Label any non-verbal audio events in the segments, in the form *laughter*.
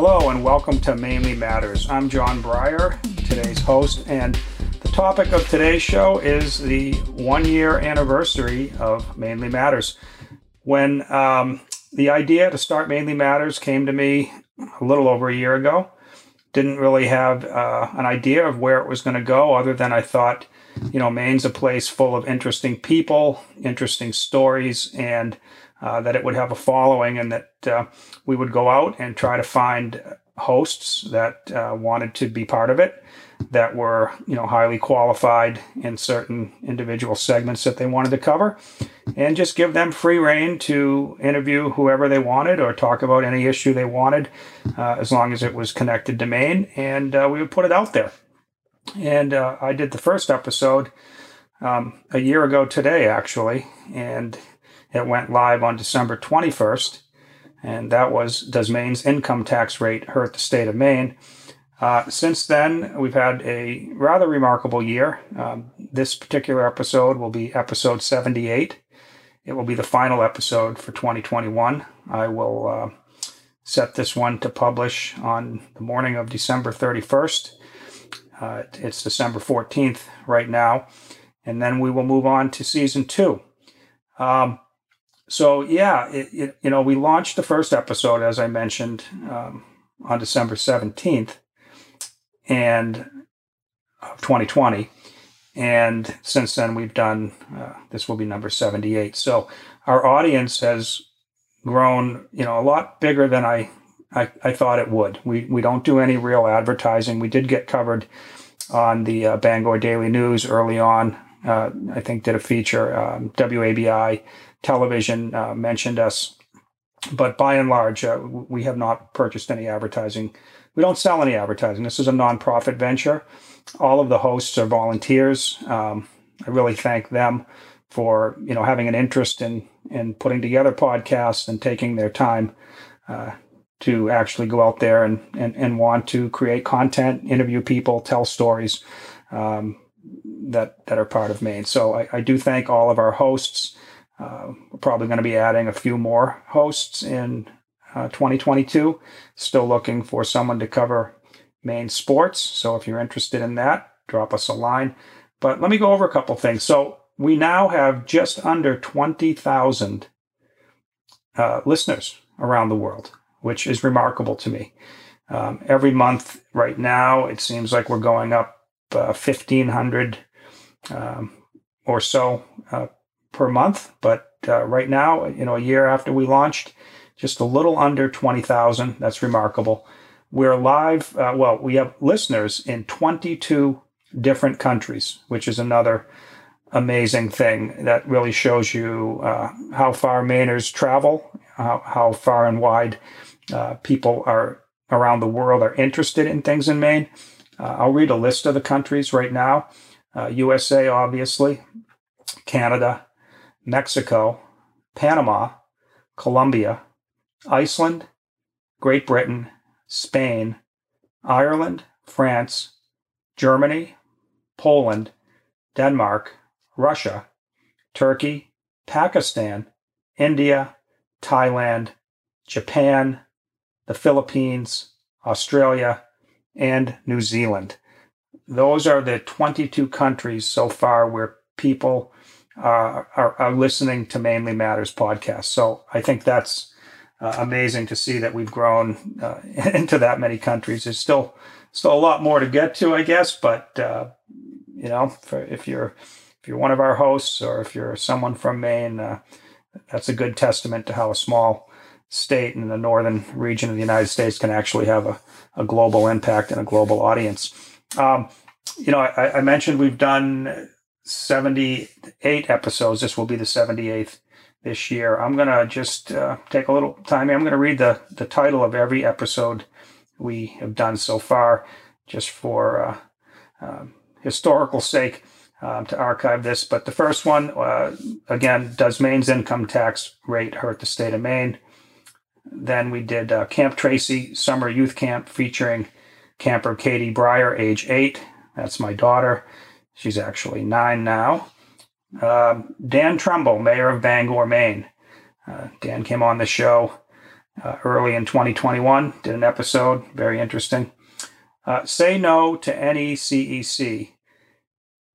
Hello and welcome to Mainly Matters. I'm John Breyer, today's host, and the topic of today's show is the one year anniversary of Mainly Matters. When um, the idea to start Mainly Matters came to me a little over a year ago, didn't really have uh, an idea of where it was going to go, other than I thought, you know, Maine's a place full of interesting people, interesting stories, and uh, that it would have a following and that uh, we would go out and try to find hosts that uh, wanted to be part of it that were you know highly qualified in certain individual segments that they wanted to cover and just give them free reign to interview whoever they wanted or talk about any issue they wanted uh, as long as it was connected to Maine and uh, we would put it out there. And uh, i did the first episode um, a year ago today actually and it went live on December 21st, and that was Does Maine's income tax rate hurt the state of Maine? Uh, since then, we've had a rather remarkable year. Um, this particular episode will be episode 78. It will be the final episode for 2021. I will uh, set this one to publish on the morning of December 31st. Uh, it's December 14th right now. And then we will move on to season two. Um, so yeah, it, it, you know, we launched the first episode as I mentioned um, on December seventeenth, and of 2020, and since then we've done uh, this will be number 78. So our audience has grown, you know, a lot bigger than I I, I thought it would. We we don't do any real advertising. We did get covered on the uh, Bangor Daily News early on. Uh, I think did a feature um, WABI television uh, mentioned us. But by and large, uh, we have not purchased any advertising. We don't sell any advertising. This is a nonprofit venture. All of the hosts are volunteers. Um, I really thank them for you know having an interest in in putting together podcasts and taking their time uh, to actually go out there and, and and want to create content, interview people, tell stories um, that that are part of Maine. So I, I do thank all of our hosts. Uh, we're probably going to be adding a few more hosts in uh, 2022. Still looking for someone to cover Maine sports. So if you're interested in that, drop us a line. But let me go over a couple things. So we now have just under 20,000 uh, listeners around the world, which is remarkable to me. Um, every month right now, it seems like we're going up 1,500 uh, um, or so uh, per month. But uh, right now, you know, a year after we launched, just a little under 20,000. That's remarkable. We're live. Uh, well, we have listeners in 22 different countries, which is another amazing thing that really shows you uh, how far Mainers travel, how, how far and wide uh, people are around the world are interested in things in Maine. Uh, I'll read a list of the countries right now. USA, uh, obviously, Canada, Mexico, Panama, Colombia, Iceland, Great Britain, Spain, Ireland, France, Germany, Poland, Denmark, Russia, Turkey, Pakistan, India, Thailand, Japan, the Philippines, Australia, and New Zealand. Those are the 22 countries so far where people uh, are, are, listening to Mainly Matters podcast. So I think that's uh, amazing to see that we've grown uh, *laughs* into that many countries. There's still still a lot more to get to, I guess. But uh, you know, for, if you're if you're one of our hosts or if you're someone from Maine, uh, that's a good testament to how a small state in the northern region of the United States can actually have a, a global impact and a global audience. Um, you know, I, I mentioned we've done 78 episodes. This will be the 78th this year. I'm going to just uh, take a little time. I'm going to read the, the title of every episode we have done so far, just for uh, um, historical sake um, to archive this. But the first one, uh, again, does Maine's income tax rate hurt the state of Maine? Then we did uh, Camp Tracy Summer Youth Camp featuring camper Katie Breyer, age eight. That's my daughter. She's actually nine now. Uh, Dan Tremble, mayor of Bangor, Maine. Uh, Dan came on the show uh, early in 2021. Did an episode, very interesting. Uh, say no to NECEC,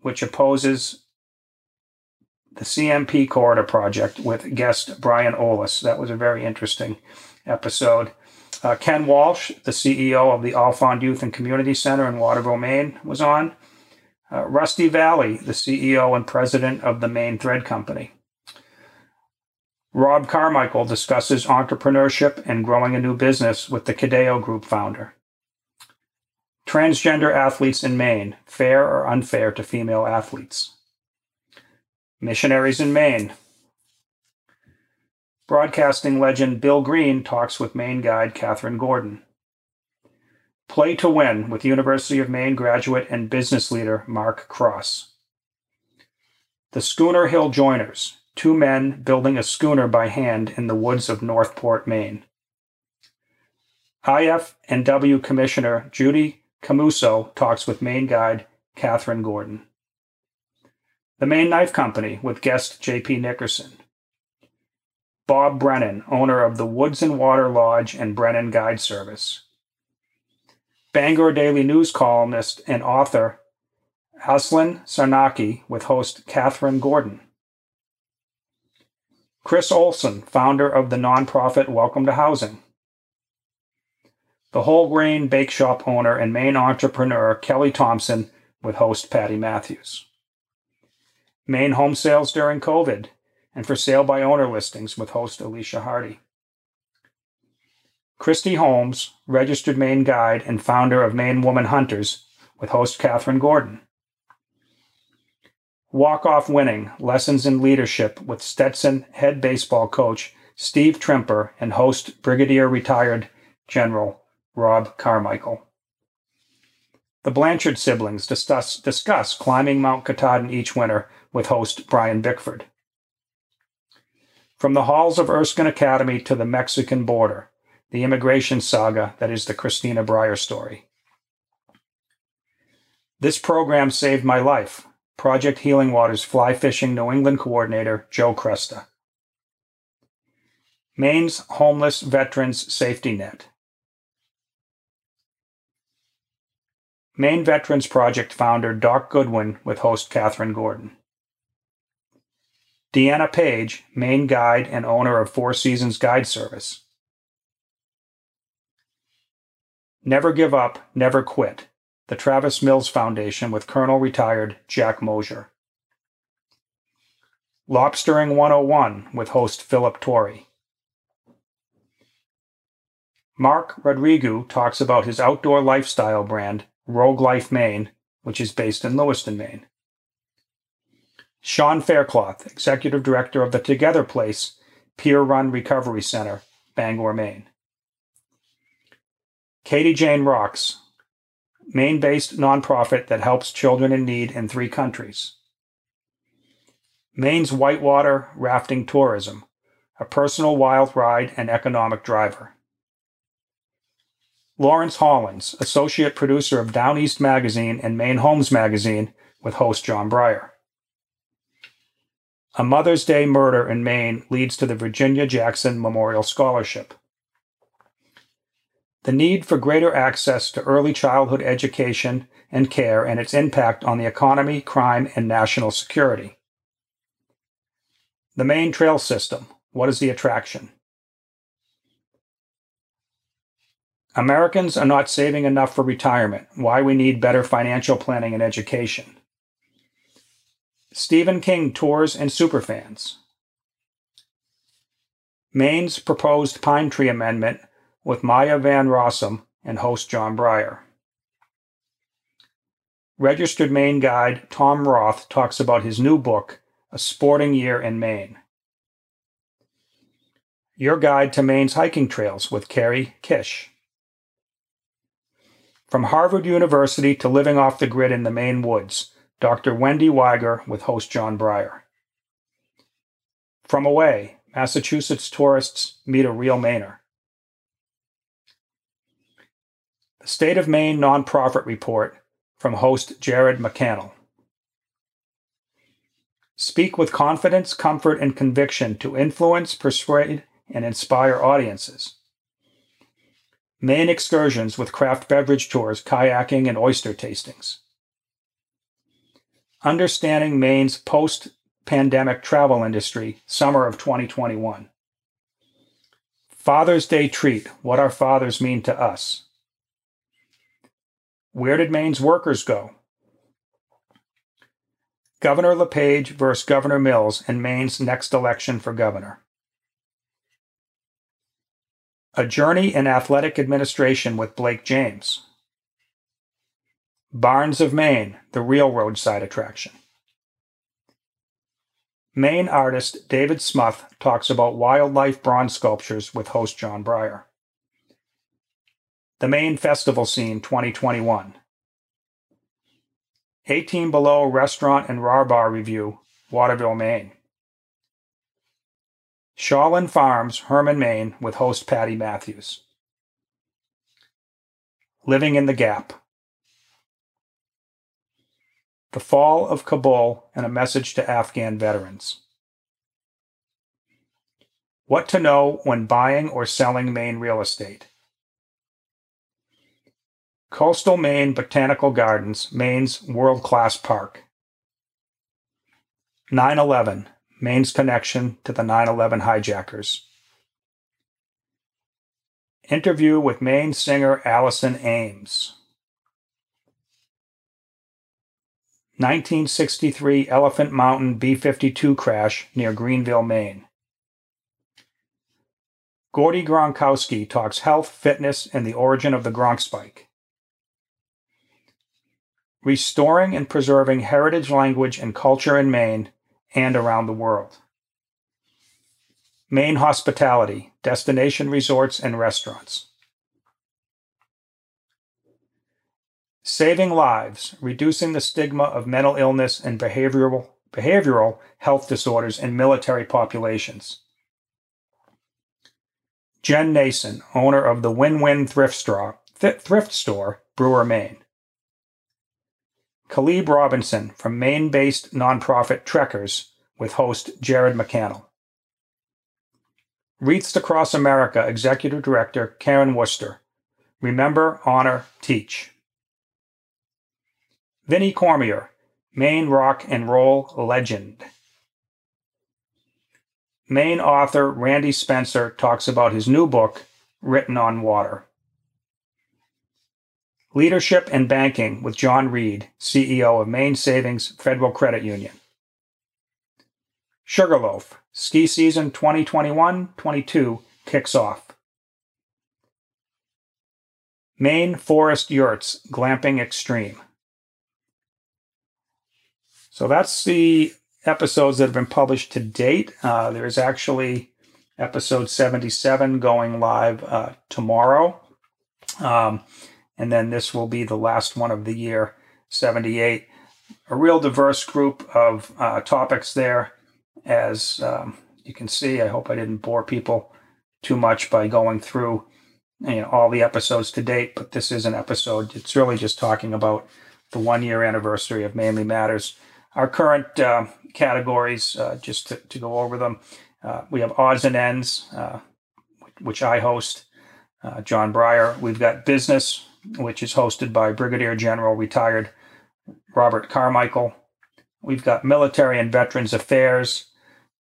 which opposes the CMP Corridor Project with guest Brian Olis. That was a very interesting episode. Uh, Ken Walsh, the CEO of the Alfond Youth and Community Center in Waterville, Maine, was on. Uh, Rusty Valley, the CEO and president of the Maine Thread Company. Rob Carmichael discusses entrepreneurship and growing a new business with the Cadeo Group founder. Transgender athletes in Maine, fair or unfair to female athletes. Missionaries in Maine. Broadcasting legend Bill Green talks with Maine guide Catherine Gordon. Play to Win with University of Maine graduate and business leader Mark Cross. The Schooner Hill Joiners, two men building a schooner by hand in the woods of Northport, Maine. IF and W Commissioner Judy Camuso talks with Maine guide Catherine Gordon. The Maine Knife Company with guest J.P. Nickerson. Bob Brennan, owner of the Woods and Water Lodge and Brennan Guide Service. Bangor Daily News columnist and author Aislinn Sarnacki with host Catherine Gordon. Chris Olson, founder of the nonprofit Welcome to Housing. The Whole Grain Bake Shop owner and Maine entrepreneur Kelly Thompson with host Patty Matthews. Maine home sales during COVID and for sale by owner listings with host Alicia Hardy. Christy Holmes, registered Maine guide and founder of Maine Woman Hunters, with host Catherine Gordon. Walk Off Winning Lessons in Leadership with Stetson head baseball coach Steve Trimper and host Brigadier Retired General Rob Carmichael. The Blanchard siblings discuss, discuss climbing Mount Katahdin each winter with host Brian Bickford. From the halls of Erskine Academy to the Mexican border, the immigration saga that is the Christina Breyer story. This program saved my life. Project Healing Waters fly fishing New England coordinator Joe Cresta. Maine's Homeless Veterans Safety Net. Maine Veterans Project founder Doc Goodwin with host Catherine Gordon. Deanna Page, Maine guide and owner of Four Seasons Guide Service. Never Give Up, Never Quit, the Travis Mills Foundation with Colonel Retired Jack Mosier. Lobstering 101 with host Philip Torrey. Mark Rodrigo talks about his outdoor lifestyle brand, Rogue Life Maine, which is based in Lewiston, Maine. Sean Faircloth, Executive Director of the Together Place Peer Run Recovery Center, Bangor, Maine. Katie Jane Rocks, Maine based nonprofit that helps children in need in three countries. Maine's Whitewater Rafting Tourism, a personal wild ride and economic driver. Lawrence Hollins, associate producer of Down East Magazine and Maine Homes Magazine, with host John Breyer. A Mother's Day murder in Maine leads to the Virginia Jackson Memorial Scholarship the need for greater access to early childhood education and care and its impact on the economy, crime, and national security. The main trail system. What is the attraction? Americans are not saving enough for retirement. Why we need better financial planning and education. Stephen King tours and superfans. Maine's proposed pine tree amendment with Maya Van Rossum and host John Breyer. Registered Maine guide Tom Roth talks about his new book, A Sporting Year in Maine. Your Guide to Maine's Hiking Trails with Carey Kish. From Harvard University to living off the grid in the Maine woods, Dr. Wendy Weiger with host John Breyer. From Away, Massachusetts tourists meet a real Mainer. State of Maine Nonprofit Report from host Jared McCannell. Speak with confidence, comfort, and conviction to influence, persuade, and inspire audiences. Maine excursions with craft beverage tours, kayaking, and oyster tastings. Understanding Maine's post pandemic travel industry, summer of 2021. Father's Day treat what our fathers mean to us. Where did Maine's workers go? Governor LePage versus Governor Mills in Maine's next election for governor. A Journey in Athletic Administration with Blake James. Barns of Maine, the real roadside attraction. Maine artist David Smuth talks about wildlife bronze sculptures with host John Breyer. The Maine Festival Scene 2021. 18 Below Restaurant and Raw Bar Review, Waterville, Maine. Shawlin Farms, Hermon, Maine, with host Patty Matthews. Living in the Gap. The Fall of Kabul and a Message to Afghan Veterans. What to know when buying or selling Maine real estate. Coastal Maine Botanical Gardens, Maine's world class park. 9 11, Maine's connection to the 9 11 hijackers. Interview with Maine singer Allison Ames. 1963 Elephant Mountain B 52 crash near Greenville, Maine. Gordy Gronkowski talks health, fitness, and the origin of the Gronk spike. Restoring and preserving heritage language and culture in Maine and around the world. Maine hospitality, destination resorts, and restaurants. Saving lives, reducing the stigma of mental illness and behavioral, behavioral health disorders in military populations. Jen Nason, owner of the Win Win Thrift Store, Thrift Store, Brewer, Maine. Caleb Robinson from Maine based nonprofit Trekkers with host Jared McCannell. Wreaths Across America Executive Director Karen Worcester. Remember, Honor, Teach. Vinnie Cormier, Maine rock and roll legend. Maine author Randy Spencer talks about his new book, Written on Water. Leadership and Banking with John Reed, CEO of Maine Savings Federal Credit Union. Sugarloaf, ski season 2021 22 kicks off. Maine Forest Yurts, Glamping Extreme. So that's the episodes that have been published to date. Uh, there's actually episode 77 going live uh, tomorrow. Um, and then this will be the last one of the year, 78. A real diverse group of uh, topics there. As um, you can see, I hope I didn't bore people too much by going through you know, all the episodes to date, but this is an episode. It's really just talking about the one year anniversary of Mainly Matters our current uh, categories, uh, just to, to, go over them, uh, we have odds and ends, uh, which I host, uh, John Breyer. We've got business, which is hosted by Brigadier General retired Robert Carmichael. We've got military and veterans affairs,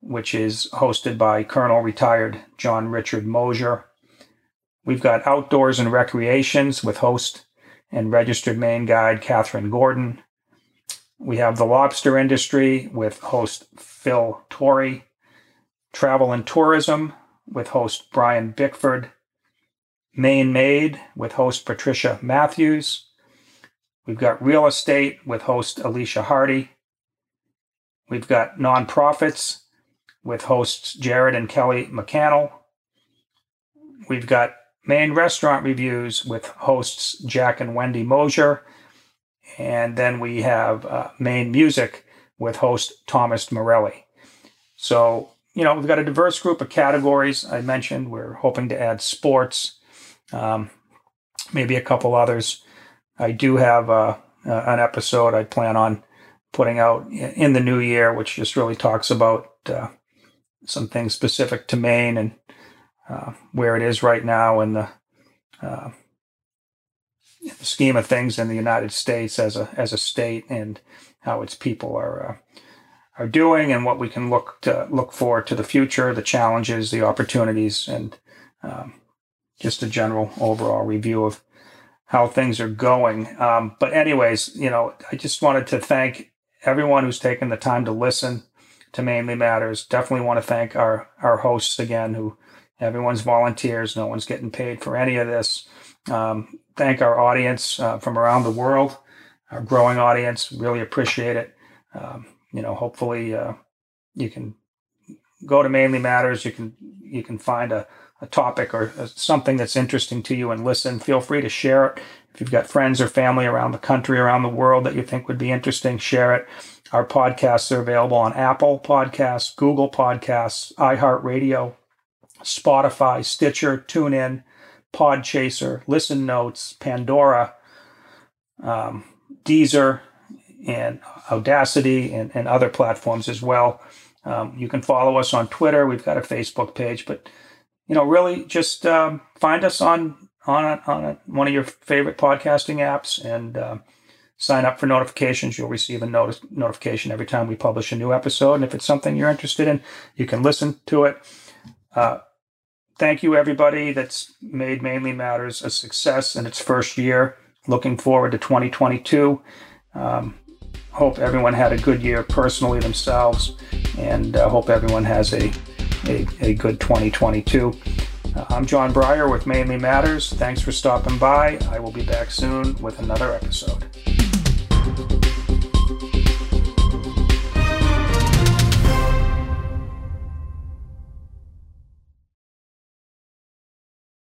which is hosted by Colonel retired John Richard Mosier. We've got outdoors and recreations with host and registered Maine guide Catherine Gordon. We have the lobster industry with host Phil Torrey, travel and tourism with host Brian Bickford, Maine Made with host Patricia Matthews. We've got real estate with host Alicia Hardy. We've got nonprofits with hosts Jared and Kelly McCannell. We've got Maine restaurant reviews with hosts Jack and Wendy Mosier and then we have uh, Maine music with host Thomas Morelli. So, you know, we've got a diverse group of categories. I mentioned we're hoping to add sports, um, maybe a couple others. I do have uh, an episode I plan on putting out in the new year, which just really talks about uh, some things specific to Maine and uh, where it is right now and the uh, the scheme of things in the United States as a as a state and how its people are uh, are doing and what we can look to look forward to the future, the challenges, the opportunities, and um, just a general overall review of how things are going. Um, but anyways, you know, I just wanted to thank everyone who's taken the time to listen to Mainly Matters. Definitely want to thank our our hosts again, who everyone's volunteers. No one's getting paid for any of this. Um, thank our audience uh, from around the world, our growing audience. Really appreciate it. Um, you know, hopefully uh, you can go to Mainly Matters. You can you can find a, a topic or uh, something that's interesting to you and listen. Feel free to share it. If you've got friends or family around the country, around the world that you think would be interesting, share it. Our podcasts are available on Apple Podcasts, Google Podcasts, iHeartRadio, Spotify, Stitcher, TuneIn, Podchaser, Listen Notes, Pandora, um, Deezer, and Audacity, and, and other platforms as well. Um, you can follow us on Twitter. We've got a Facebook page, but you know, really just um, find us on on a, on a, one of your favorite podcasting apps and uh, sign up for notifications. You'll receive a notice, notification every time we publish a new episode. And if it's something you're interested in, you can listen to it. Uh, thank you, everybody that's made Mainly Matters a success in its first year. Looking forward to 2022. Um, hope everyone had a good year personally themselves, and uh, hope everyone has a, a, a good 2022. Uh, I'm John Breyer with Mainly Matters. Thanks for stopping by. I will be back soon with another episode.